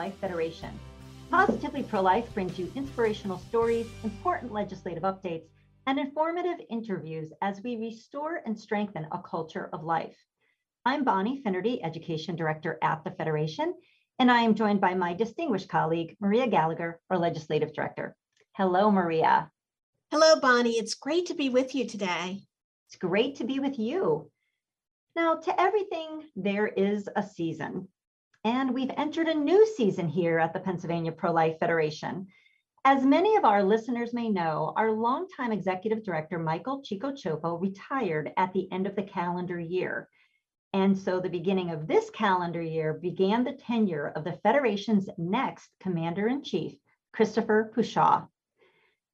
Life Federation. Positively Pro Life brings you inspirational stories, important legislative updates, and informative interviews as we restore and strengthen a culture of life. I'm Bonnie Finnerty, Education Director at the Federation, and I am joined by my distinguished colleague, Maria Gallagher, our Legislative Director. Hello, Maria. Hello, Bonnie. It's great to be with you today. It's great to be with you. Now, to everything, there is a season. And we've entered a new season here at the Pennsylvania Pro Life Federation. As many of our listeners may know, our longtime executive director, Michael Ciccocioppo, retired at the end of the calendar year. And so the beginning of this calendar year began the tenure of the Federation's next commander in chief, Christopher Pushaw.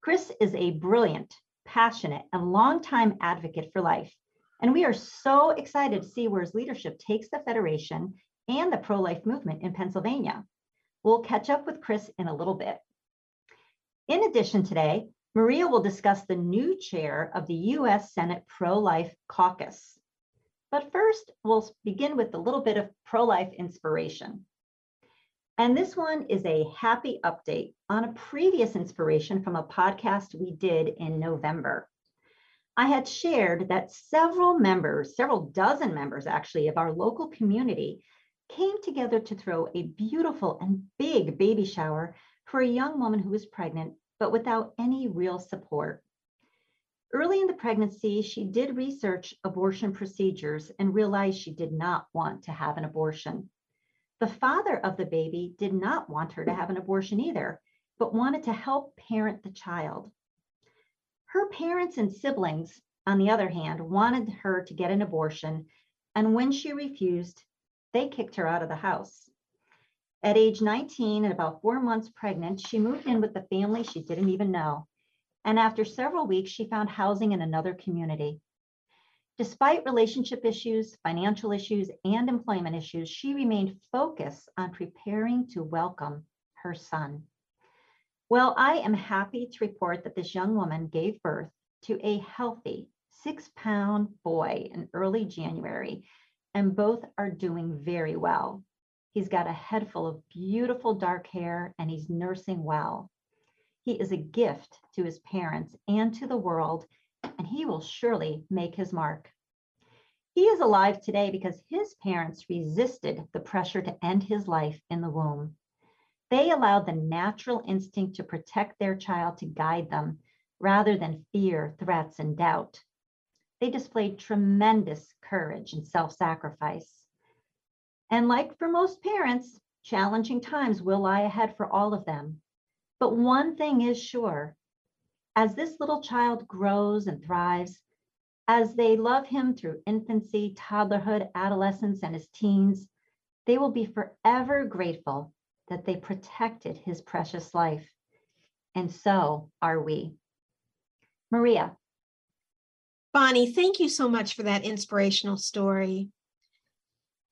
Chris is a brilliant, passionate, and longtime advocate for life. And we are so excited to see where his leadership takes the Federation and the pro life movement in Pennsylvania. We'll catch up with Chris in a little bit. In addition, today, Maria will discuss the new chair of the U.S. Senate Pro Life Caucus. But first, we'll begin with a little bit of pro life inspiration. And this one is a happy update on a previous inspiration from a podcast we did in November. I had shared that several members, several dozen members actually, of our local community came together to throw a beautiful and big baby shower for a young woman who was pregnant, but without any real support. Early in the pregnancy, she did research abortion procedures and realized she did not want to have an abortion. The father of the baby did not want her to have an abortion either, but wanted to help parent the child. Her parents and siblings, on the other hand, wanted her to get an abortion, and when she refused, they kicked her out of the house. At age 19 and about four months pregnant, she moved in with the family she didn't even know. And after several weeks, she found housing in another community. Despite relationship issues, financial issues, and employment issues, she remained focused on preparing to welcome her son. Well, I am happy to report that this young woman gave birth to a healthy six pound boy in early January, and both are doing very well. He's got a head full of beautiful dark hair and he's nursing well. He is a gift to his parents and to the world, and he will surely make his mark. He is alive today because his parents resisted the pressure to end his life in the womb. They allowed the natural instinct to protect their child to guide them rather than fear, threats, and doubt. They displayed tremendous courage and self sacrifice. And like for most parents, challenging times will lie ahead for all of them. But one thing is sure as this little child grows and thrives, as they love him through infancy, toddlerhood, adolescence, and his teens, they will be forever grateful that they protected his precious life. And so are we. Maria. Bonnie, thank you so much for that inspirational story.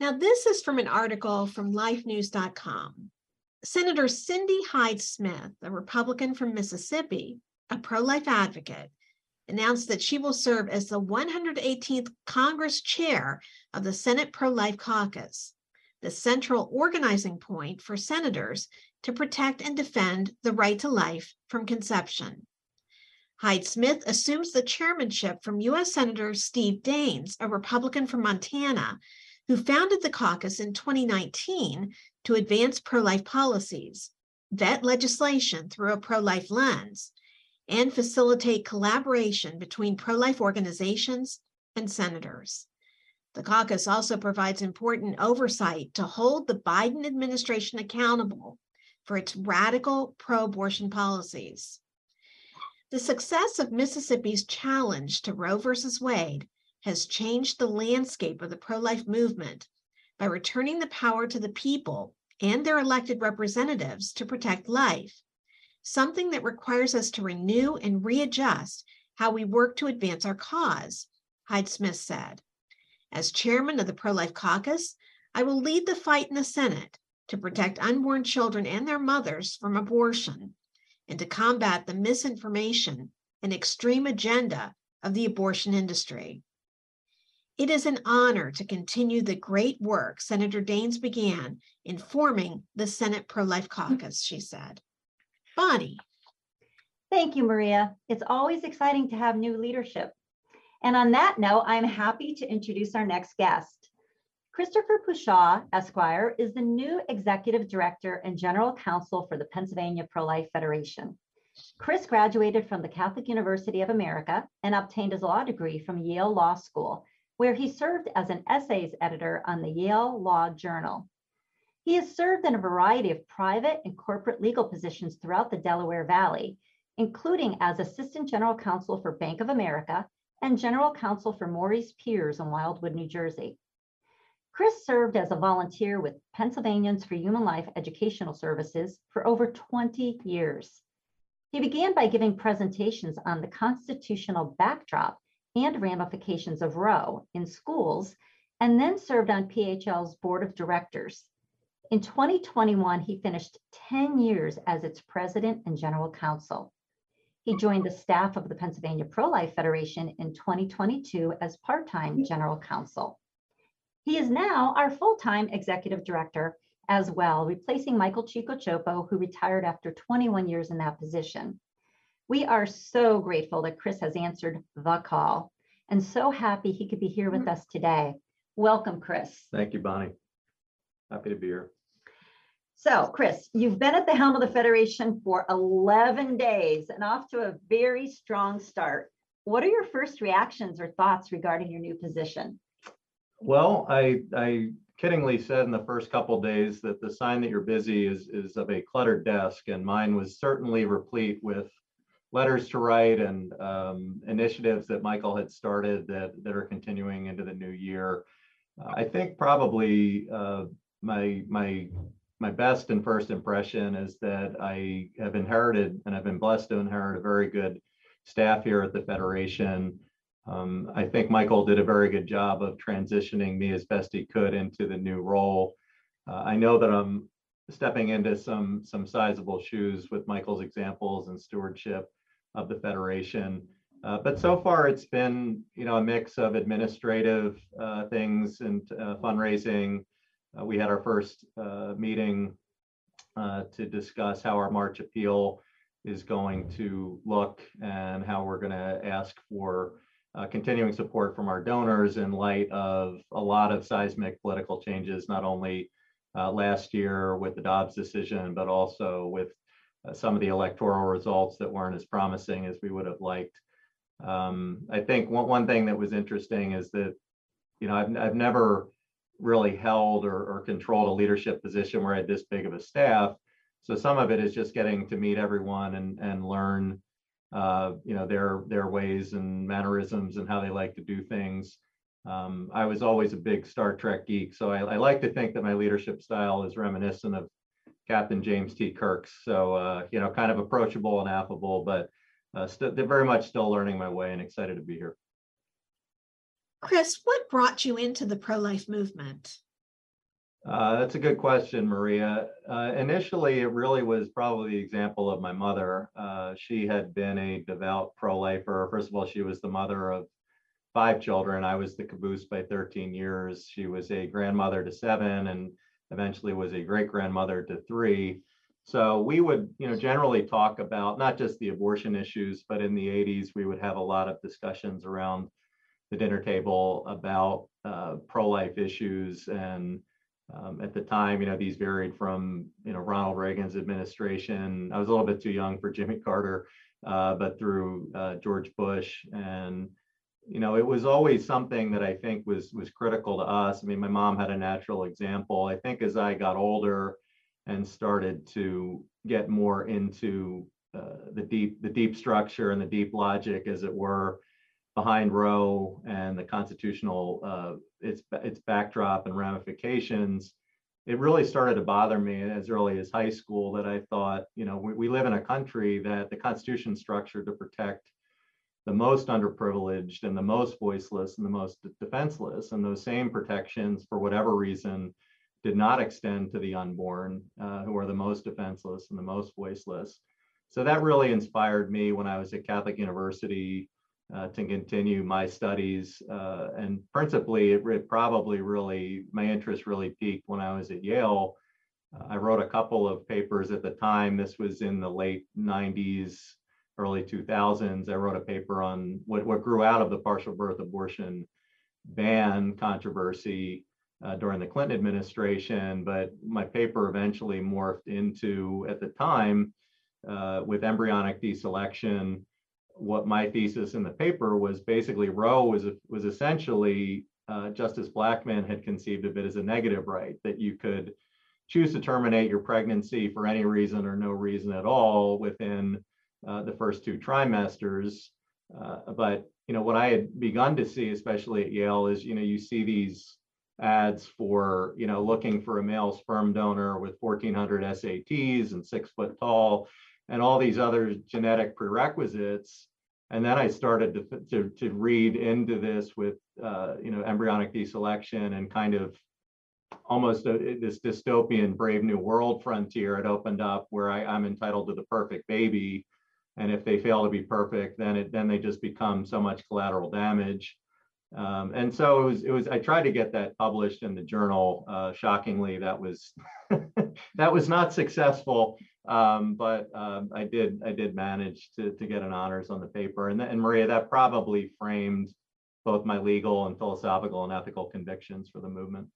Now, this is from an article from lifenews.com. Senator Cindy Hyde Smith, a Republican from Mississippi, a pro life advocate, announced that she will serve as the 118th Congress chair of the Senate Pro Life Caucus the central organizing point for senators to protect and defend the right to life from conception. Hyde Smith assumes the chairmanship from U.S. Senator Steve Daines, a Republican from Montana, who founded the caucus in 2019 to advance pro life policies, vet legislation through a pro life lens, and facilitate collaboration between pro life organizations and senators. The caucus also provides important oversight to hold the Biden administration accountable for its radical pro abortion policies. The success of Mississippi's challenge to Roe v. Wade has changed the landscape of the pro life movement by returning the power to the people and their elected representatives to protect life, something that requires us to renew and readjust how we work to advance our cause, Hyde Smith said. As chairman of the Pro Life Caucus, I will lead the fight in the Senate to protect unborn children and their mothers from abortion and to combat the misinformation and extreme agenda of the abortion industry. It is an honor to continue the great work Senator Daines began in forming the Senate Pro-Life Caucus, she said. Bonnie, Thank you, Maria. It's always exciting to have new leadership. And on that note, I'm happy to introduce our next guest. Christopher Pushaw Esquire is the new Executive Director and General Counsel for the Pennsylvania Pro-Life Federation. Chris graduated from the Catholic University of America and obtained his law degree from Yale Law School, where he served as an essays editor on the Yale Law Journal. He has served in a variety of private and corporate legal positions throughout the Delaware Valley, including as Assistant General Counsel for Bank of America and General Counsel for Morey's Piers in Wildwood, New Jersey. Chris served as a volunteer with Pennsylvanians for Human Life Educational Services for over 20 years. He began by giving presentations on the constitutional backdrop and ramifications of Roe in schools, and then served on PHL's board of directors. In 2021, he finished 10 years as its president and general counsel. He joined the staff of the Pennsylvania Pro-Life Federation in 2022 as part-time general counsel. He is now our full-time executive director as well, replacing Michael Ciccocioppo, who retired after 21 years in that position. We are so grateful that Chris has answered the call and so happy he could be here with us today. Welcome, Chris. Thank you, Bonnie. Happy to be here. So, Chris, you've been at the helm of the Federation for 11 days and off to a very strong start. What are your first reactions or thoughts regarding your new position? Well, I, I kiddingly said in the first couple days that the sign that you're busy is, is of a cluttered desk, and mine was certainly replete with letters to write and um, initiatives that Michael had started that, that are continuing into the new year. Uh, I think probably uh, my, my my best and first impression is that I have inherited and I've been blessed to inherit a very good staff here at the Federation. Um, I think Michael did a very good job of transitioning me as best he could into the new role. Uh, I know that I'm stepping into some some sizable shoes with Michael's examples and stewardship of the Federation. Uh, but so far, it's been you know a mix of administrative uh, things and uh, fundraising, uh, we had our first uh, meeting to discuss how our March appeal is going to look and how we're going to ask for uh, continuing support from our donors in light of a lot of seismic political changes, not only uh, last year with the Dobbs decision, but also with uh, some of the electoral results that weren't as promising as we would have liked. Um, I think one, one thing that was interesting is that, you know, I've, I've never really held or, or controlled a leadership position where I had this big of a staff. So some of it is just getting to meet everyone and, and learn, uh, you know, their, their ways and mannerisms and how they like to do things. Um, I was always a big Star Trek geek, so I, I, like to think that my leadership style is reminiscent of Captain James T. Kirk's. So, uh, you know, kind of approachable and affable, but uh, st- very much still learning my way and excited to be here. Chris, what brought you into the pro-life movement? Uh, that's a good question, Maria. Uh, initially, it really was probably the example of my mother. Uh, she had been a devout pro-lifer. First of all, she was the mother of five children. I was the caboose by 13 years. She was a grandmother to seven and eventually was a great grandmother to three. So we would, you know, generally talk about not just the abortion issues, but in the 80s, we would have a lot of discussions around the dinner table about uh, pro-life issues. And um, at the time, you know, these varied from, you know, Ronald Reagan's administration. I was a little bit too young for Jimmy Carter, uh, but through uh, George Bush. And, you know, it was always something that I think was was critical to us. I mean, my mom had a natural example. I think as I got older and started to get more into uh, the deep the deep structure and the deep logic, as it were, behind Roe and the constitutional uh, its its backdrop and ramifications, it really started to bother me as early as high school that I thought, you know, we, we live in a country that the Constitution structured to protect the most underprivileged and the most voiceless and the most defenseless, and those same protections, for whatever reason, did not extend to the unborn, uh, who are the most defenseless and the most voiceless. So that really inspired me when I was at Catholic University uh, to continue my studies. Uh, and principally, it probably really, my interest really peaked when I was at Yale. Uh, I wrote a couple of papers at the time. This was in the late 90s, early 2000s. I wrote a paper on what, what grew out of the partial birth abortion ban controversy uh, during the Clinton administration. But my paper eventually morphed into, at the time, uh, with embryonic deselection, what my thesis in the paper was basically Roe was was essentially uh, Justice Blackmun had conceived of it as a negative right that you could choose to terminate your pregnancy for any reason or no reason at all within uh, the first two trimesters. Uh, but you know what I had begun to see, especially at Yale, is you know you see these ads for you know looking for a male sperm donor with 1,400 SATs and six foot tall and all these other genetic prerequisites. And then I started to, to, to read into this with, uh, you know, embryonic deselection and kind of almost a, this dystopian brave new world frontier it opened up where I, I'm entitled to the perfect baby. And if they fail to be perfect, then it then they just become so much collateral damage. Um, and so it was, it was, I tried to get that published in the journal. Uh, shockingly, that was, that was not successful. Um, but um, I did, I did manage to, to get an honors on the paper. And, and Maria, that probably framed both my legal and philosophical and ethical convictions for the movement.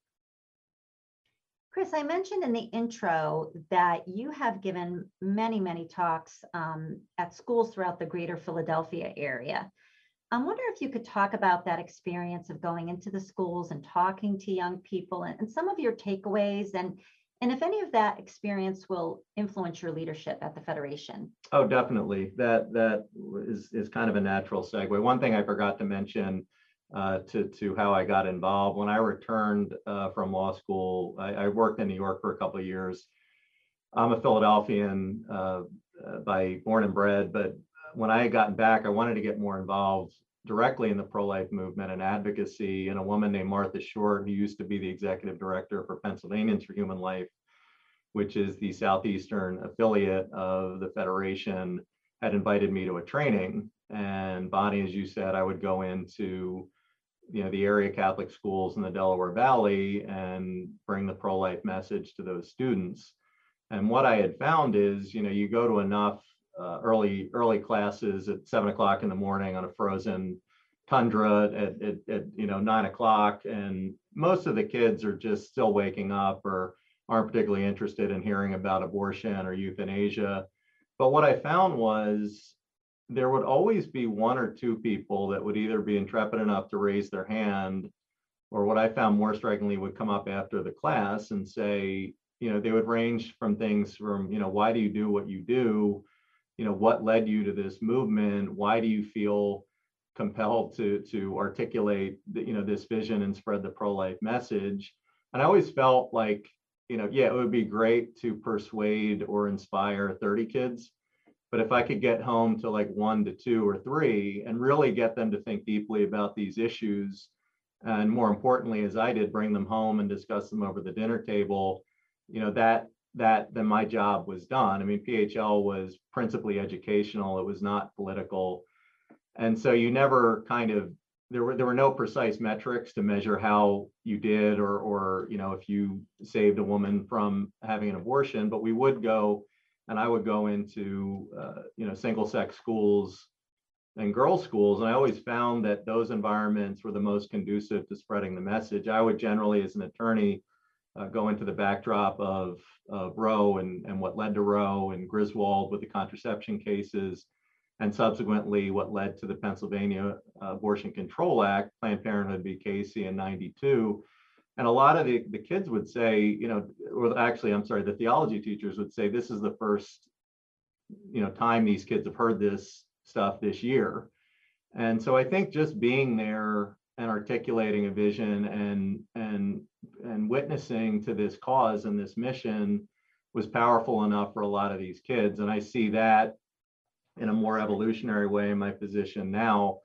Chris, I mentioned in the intro that you have given many, many talks um, at schools throughout the greater Philadelphia area. I wonder if you could talk about that experience of going into the schools and talking to young people and, and some of your takeaways and and if any of that experience will influence your leadership at the Federation. Oh, definitely. That that is is kind of a natural segue. One thing I forgot to mention uh, to to how I got involved when I returned uh, from law school. I, I, worked in New York for a couple of years. I'm a Philadelphian uh, by born and bred, but when I had gotten back, I wanted to get more involved directly in the pro-life movement and advocacy and a woman named Martha Short, who used to be the executive director for Pennsylvanians for Human Life, which is the Southeastern affiliate of the Federation, had invited me to a training. And Bonnie, as you said, I would go into you know the area Catholic schools in the Delaware Valley and bring the pro-life message to those students. And what I had found is, you know, you go to enough uh, early early classes at seven o'clock in the morning on a frozen tundra at, at, at, you know nine o'clock. And most of the kids are just still waking up or aren't particularly interested in hearing about abortion or euthanasia. But what i found was there would always be one or two people that would either be intrepid enough to raise their hand or what i found more strikingly would come up after the class and say you know they would range from things from you know why do you do what you do you know what led you to this movement? Why do you feel compelled to to articulate the, you know this vision and spread the pro-life message? And i always felt like you know yeah it would be great to persuade or inspire 30 kids but if i could get home to like one to two or three and really get them to think deeply about these issues and more importantly as i did bring them home and discuss them over the dinner table you know that that then my job was done. I mean, PHL was principally educational; it was not political, and so you never kind of there were there were no precise metrics to measure how you did or or you know if you saved a woman from having an abortion. But we would go, and I would go into uh, you know single sex schools and girls schools, and I always found that those environments were the most conducive to spreading the message. I would generally, as an attorney uh, go into the backdrop of, of Roe and, and what led to Roe and Griswold with the contraception cases, and subsequently what led to the Pennsylvania uh, Abortion Control Act, Planned Parenthood v. Casey in 92. And a lot of the, the kids would say, you know, or actually, I'm sorry, the theology teachers would say this is the first, you know, time these kids have heard this stuff this year. And so I think just being there and articulating a vision and and and witnessing to this cause and this mission was powerful enough for a lot of these kids. And i see that in a more evolutionary way in my position now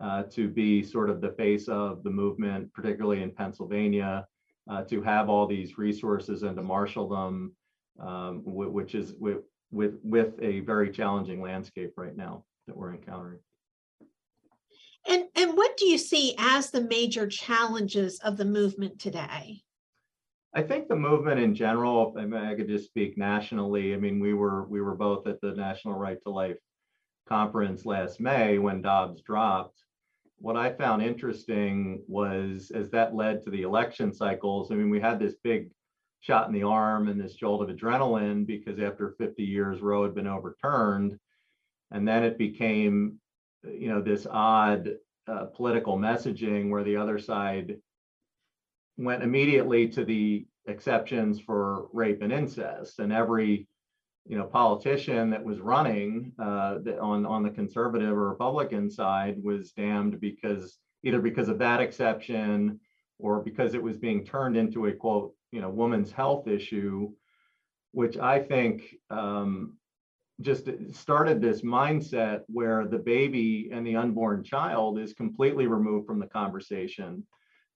uh, to be sort of the face of the movement particularly in pennsylvania uh, to have all these resources and to marshal them um, which is with, with with a very challenging landscape right now that we're encountering And, and what do you see as the major challenges of the movement today? I think the movement in general, I mean, I could just speak nationally. I mean, we were, we were both at the National Right to Life conference last May when Dobbs dropped. What I found interesting was as that led to the election cycles, I mean, we had this big shot in the arm and this jolt of adrenaline because after 50 years, Roe had been overturned. And then it became, you know, this odd uh, political messaging where the other side went immediately to the exceptions for rape and incest. And every you know politician that was running uh, on on the conservative or republican side was damned because either because of that exception or because it was being turned into a quote you know woman's health issue which i think um, just started this mindset where the baby and the unborn child is completely removed from the conversation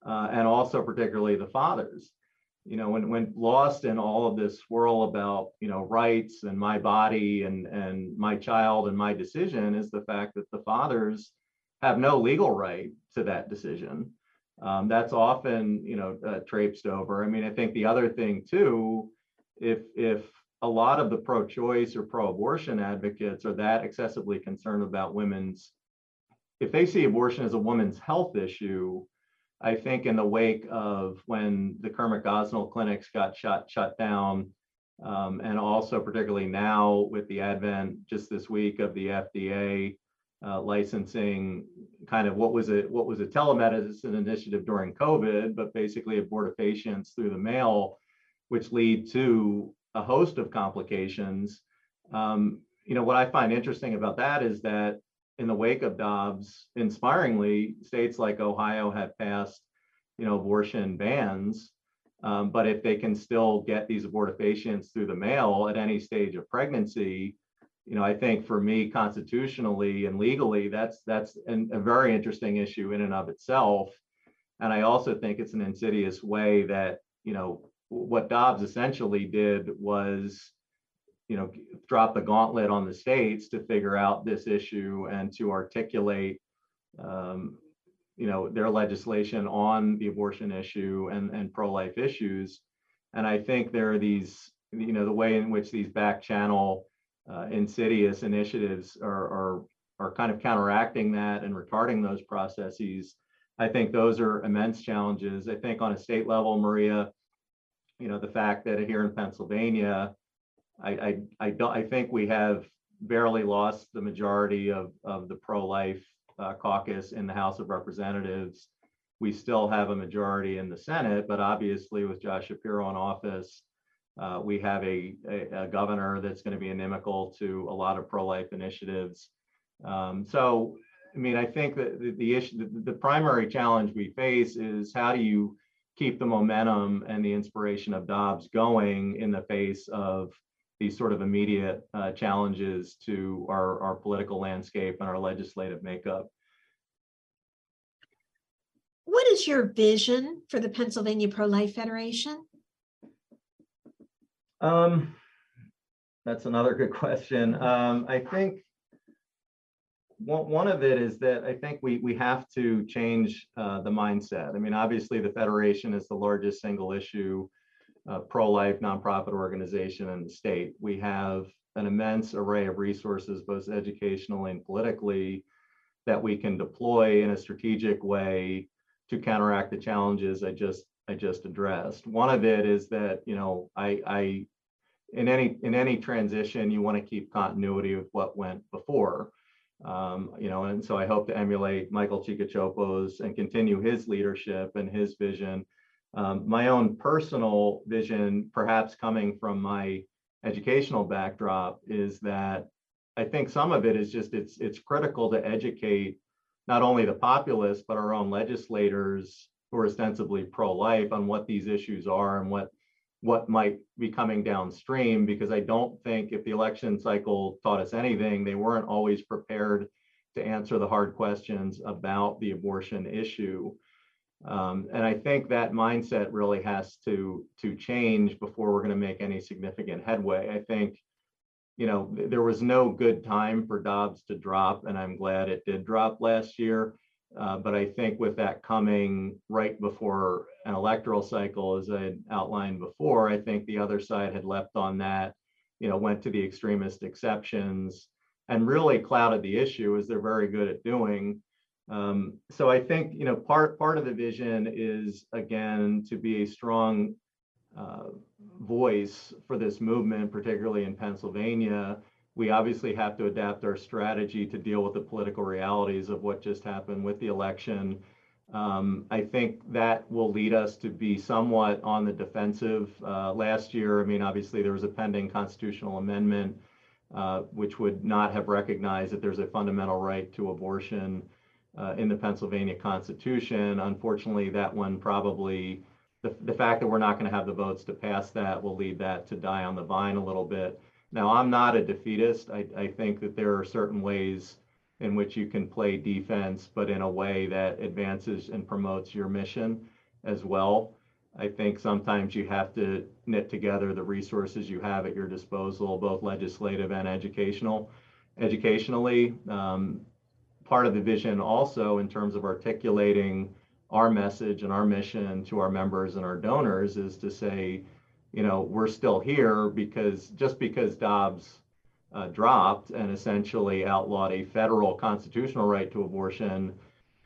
uh, and also particularly the fathers. You know, when when lost in all of this swirl about you know rights and my body and and my child and my decision is the fact that the fathers have no legal right to that decision. Um, that's often you know uh, traipsed over. I mean, I think the other thing too, if if a lot of the pro-choice or pro-abortion advocates are that excessively concerned about women's, if they see abortion as a woman's health issue, I think in the wake of when the Kermit Gosnell clinics got shut shut down, um, and also particularly now with the advent just this week of the FDA uh, licensing kind of what was a what was a telemedicine initiative during COVID, but basically abortifacients through the mail, which lead to a host of complications. Um, you know what I find interesting about that is that in the wake of Dobbs, inspiringly, states like Ohio have passed, you know, abortion bans. Um, but if they can still get these abortifacients through the mail at any stage of pregnancy, you know, I think for me, constitutionally and legally, that's that's an, a very interesting issue in and of itself. And I also think it's an insidious way that, you know, what Dobbs essentially did was you know, drop the gauntlet on the states to figure out this issue and to articulate, um, you know, their legislation on the abortion issue and, and pro-life issues. And I think there are these, you know, the way in which these back channel uh, insidious initiatives are, are, are kind of counteracting that and retarding those processes. I think those are immense challenges. I think on a state level, Maria, you know, the fact that here in Pennsylvania, I, I, I don't, I think we have barely lost the majority of, of the pro-life uh, caucus in the House of Representatives. We still have a majority in the Senate, but obviously with Josh Shapiro in office, uh, we have a, a, a governor that's going to be inimical to a lot of pro-life initiatives. Um, so, I mean, I think that the, the issue, the, the primary challenge we face is how do you keep the momentum and the inspiration of Dobbs going in the face of these sort of immediate uh, challenges to our, our political landscape and our legislative makeup. What is your vision for the Pennsylvania Pro-Life Federation? Um, that's another good question. Um, I think one, of it is that I think we we have to change uh, the mindset. I mean, obviously, the federation is the largest single issue uh, pro-life nonprofit organization in the state. We have an immense array of resources, both educationally and politically, that we can deploy in a strategic way to counteract the challenges I just I just addressed. One of it is that you know I, I in any in any transition you want to keep continuity with what went before. Um, you know, and so I hope to emulate Michael Ciccocioppo's and continue his leadership and his vision. Um, my own personal vision, perhaps coming from my educational backdrop, is that I think some of it is just it's it's critical to educate not only the populace but our own legislators who are ostensibly pro-life on what these issues are and what what might be coming downstream because I don't think if the election cycle taught us anything, they weren't always prepared to answer the hard questions about the abortion issue. Um, and I think that mindset really has to to change before we're going to make any significant headway. I think, you know, th- there was no good time for Dobbs to drop, and I'm glad it did drop last year. Uh, but I think with that coming right before an electoral cycle, as I outlined before, I think the other side had leapt on that, you know, went to the extremist exceptions and really clouded the issue as they're very good at doing. Um, so I think, you know, part, part of the vision is again, to be a strong uh, voice for this movement, particularly in Pennsylvania. We obviously have to adapt our strategy to deal with the political realities of what just happened with the election. Um, I think that will lead us to be somewhat on the defensive. Uh, last year, I mean, obviously there was a pending constitutional amendment, uh, which would not have recognized that there's a fundamental right to abortion uh, in the Pennsylvania Constitution. Unfortunately, that one probably the, the fact that we're not going to have the votes to pass that will lead that to die on the vine a little bit. Now, I'm not a defeatist. I, I think that there are certain ways in which you can play defense, but in a way that advances and promotes your mission as well. I think sometimes you have to knit together the resources you have at your disposal, both legislative and educational. Educationally, um, part of the vision also in terms of articulating our message and our mission to our members and our donors is to say, you know, we're still here because just because Dobbs uh, dropped and essentially outlawed a federal constitutional right to abortion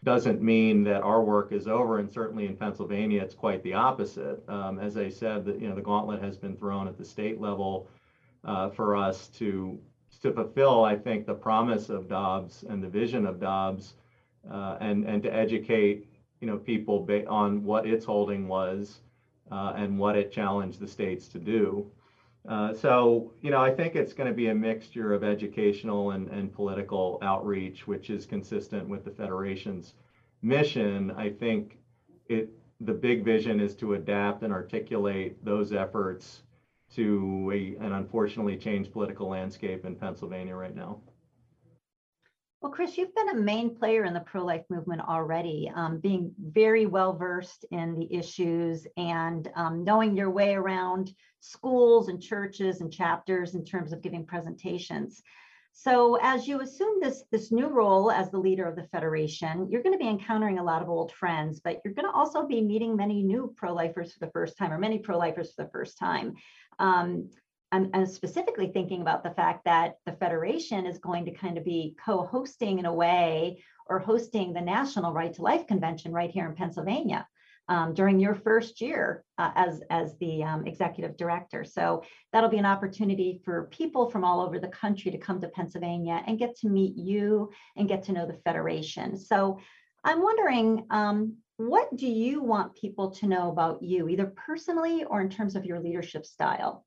doesn't mean that our work is over. And certainly in Pennsylvania, it's quite the opposite. Um, as I said, that you know the gauntlet has been thrown at the state level uh, for us to to fulfill, I think, the promise of Dobbs and the vision of Dobbs, uh, and and to educate you know, people on what its holding was and what it challenged the states to do. Uh, so, you know, I think it's going to be a mixture of educational and, and political outreach, which is consistent with the Federation's mission. I think it the big vision is to adapt and articulate those efforts to a, an unfortunately changed political landscape in Pennsylvania right now. Well, Chris, you've been a main player in the pro-life movement already, um, being very well versed in the issues and um, knowing your way around schools and churches and chapters in terms of giving presentations. So as you assume this, this new role as the leader of the Federation, you're going to be encountering a lot of old friends, but you're going to also be meeting many new pro-lifers for the first time or many pro-lifers for the first time. Um, I'm, I'm, specifically thinking about the fact that the Federation is going to kind of be co-hosting in a way or hosting the National Right to Life Convention right here in Pennsylvania um, during your first year uh, as, as the um, executive director. So that'll be an opportunity for people from all over the country to come to Pennsylvania and get to meet you and get to know the Federation. So I'm wondering, um, what do you want people to know about you, either personally or in terms of your leadership style?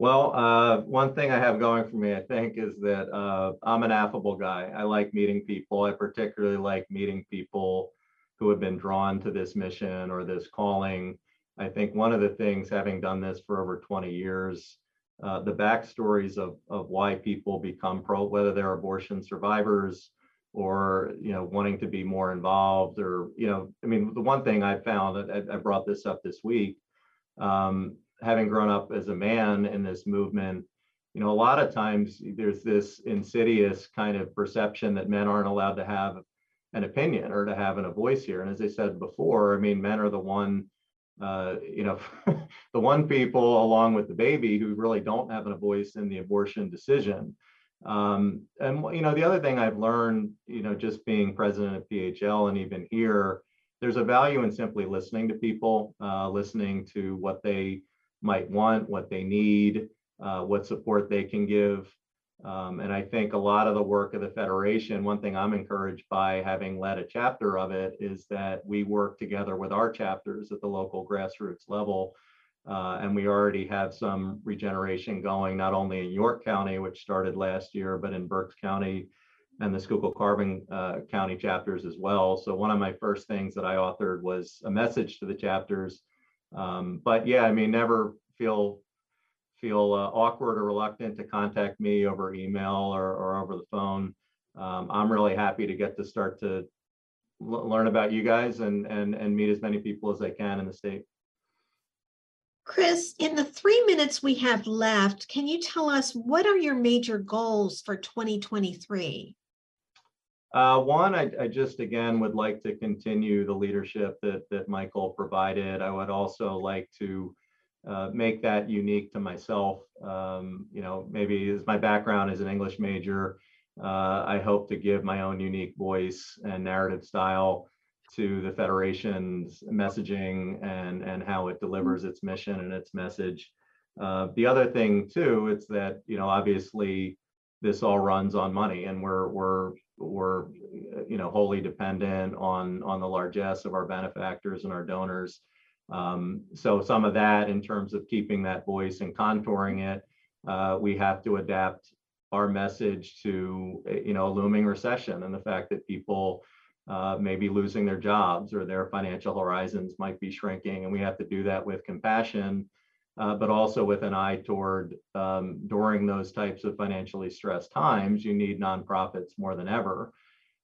Well, uh, one thing I have going for me, I think, is that uh, I'm an affable guy. I like meeting people. I particularly like meeting people who have been drawn to this mission or this calling. I think one of the things, having done this for over 20 years, uh, the backstories of, of why people become pro, whether they're abortion survivors or you know wanting to be more involved, or you know, I mean, the one thing I found, I, I brought this up this week. Um, having grown up as a man in this movement, you know, a lot of times there's this insidious kind of perception that men aren't allowed to have an opinion or to have a voice here. And as I said before, I mean, men are the one, uh, you know, the one people along with the baby who really don't have a voice in the abortion decision. Um, and you know, the other thing I've learned, you know, just being president of PHL and even here, there's a value in simply listening to people, uh, listening to what they might want, what they need, uh, what support they can give. Um, and I think a lot of the work of the Federation, one thing I'm encouraged by having led a chapter of it is that we work together with our chapters at the local grassroots level. Uh, and we already have some regeneration going, not only in York County, which started last year, but in Berks County and the Schuylkill Carbon uh, County chapters as well. So one of my first things that I authored was a message to the chapters um, but yeah, I mean, never feel feel uh, awkward or reluctant to contact me over email or, or over the phone. Um, I'm really happy to get to start to learn about you guys and, and, and meet as many people as I can in the state. Chris, in the three minutes we have left, can you tell us what are your major goals for 2023? Uh, one, I, I just again would like to continue the leadership that that Michael provided. I would also like to uh, make that unique to myself. Um, you know, maybe as my background as an English major, uh, I hope to give my own unique voice and narrative style to the Federation's messaging and, and how it delivers its mission and its message. Uh, the other thing too, it's that, you know, obviously this all runs on money and we're, we're, we're, you know, wholly dependent on, on the largesse of our benefactors and our donors. Um, so some of that in terms of keeping that voice and contouring it, uh, we have to adapt our message to, you know, a looming recession and the fact that people uh, may be losing their jobs or their financial horizons might be shrinking. And we have to do that with compassion, uh, but also with an eye toward um, during those types of financially stressed times, you need nonprofits more than ever.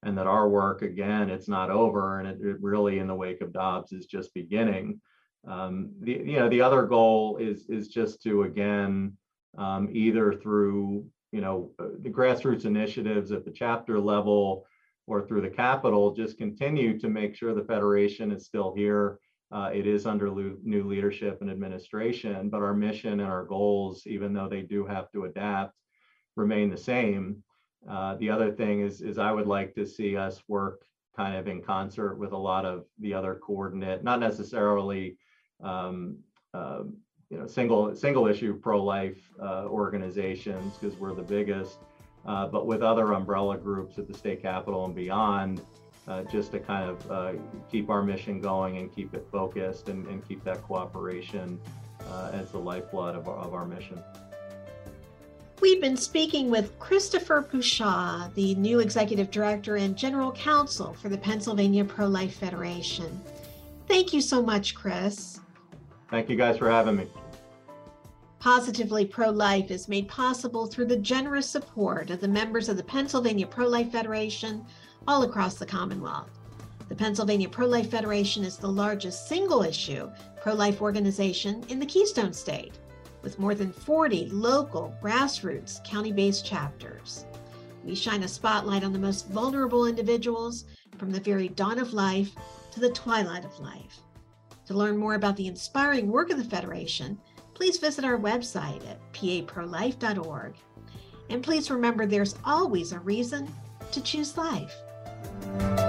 And that our work, again, it's not over. And it, it really, in the wake of Dobbs, is just beginning. Um, the, you know, the other goal is, is just to, again, um, either through, you know, the grassroots initiatives at the chapter level, or through the capital, just continue to make sure the Federation is still here. Uh, it is under new leadership and administration, but our mission and our goals, even though they do have to adapt, remain the same. Uh, the other thing is, is I would like to see us work kind of in concert with a lot of the other coordinate, not necessarily, um, uh, you know, single single issue pro-life uh, organizations because we're the biggest, uh, but with other umbrella groups at the state capitol and beyond, uh, just to kind of uh, keep our mission going and keep it focused and, and keep that cooperation uh, as the lifeblood of our, of our mission. We've been speaking with Christopher Pushaw, the new executive director and general counsel for the Pennsylvania Pro Life Federation. Thank you so much, Chris. Thank you guys for having me. Positively Pro Life is made possible through the generous support of the members of the Pennsylvania Pro Life Federation all across the Commonwealth. The Pennsylvania Pro Life Federation is the largest single issue pro life organization in the Keystone State, with more than 40 local, grassroots, county based chapters. We shine a spotlight on the most vulnerable individuals from the very dawn of life to the twilight of life. To learn more about the inspiring work of the Federation, please visit our website at paprolife.org. And please remember there's always a reason to choose life. Bye.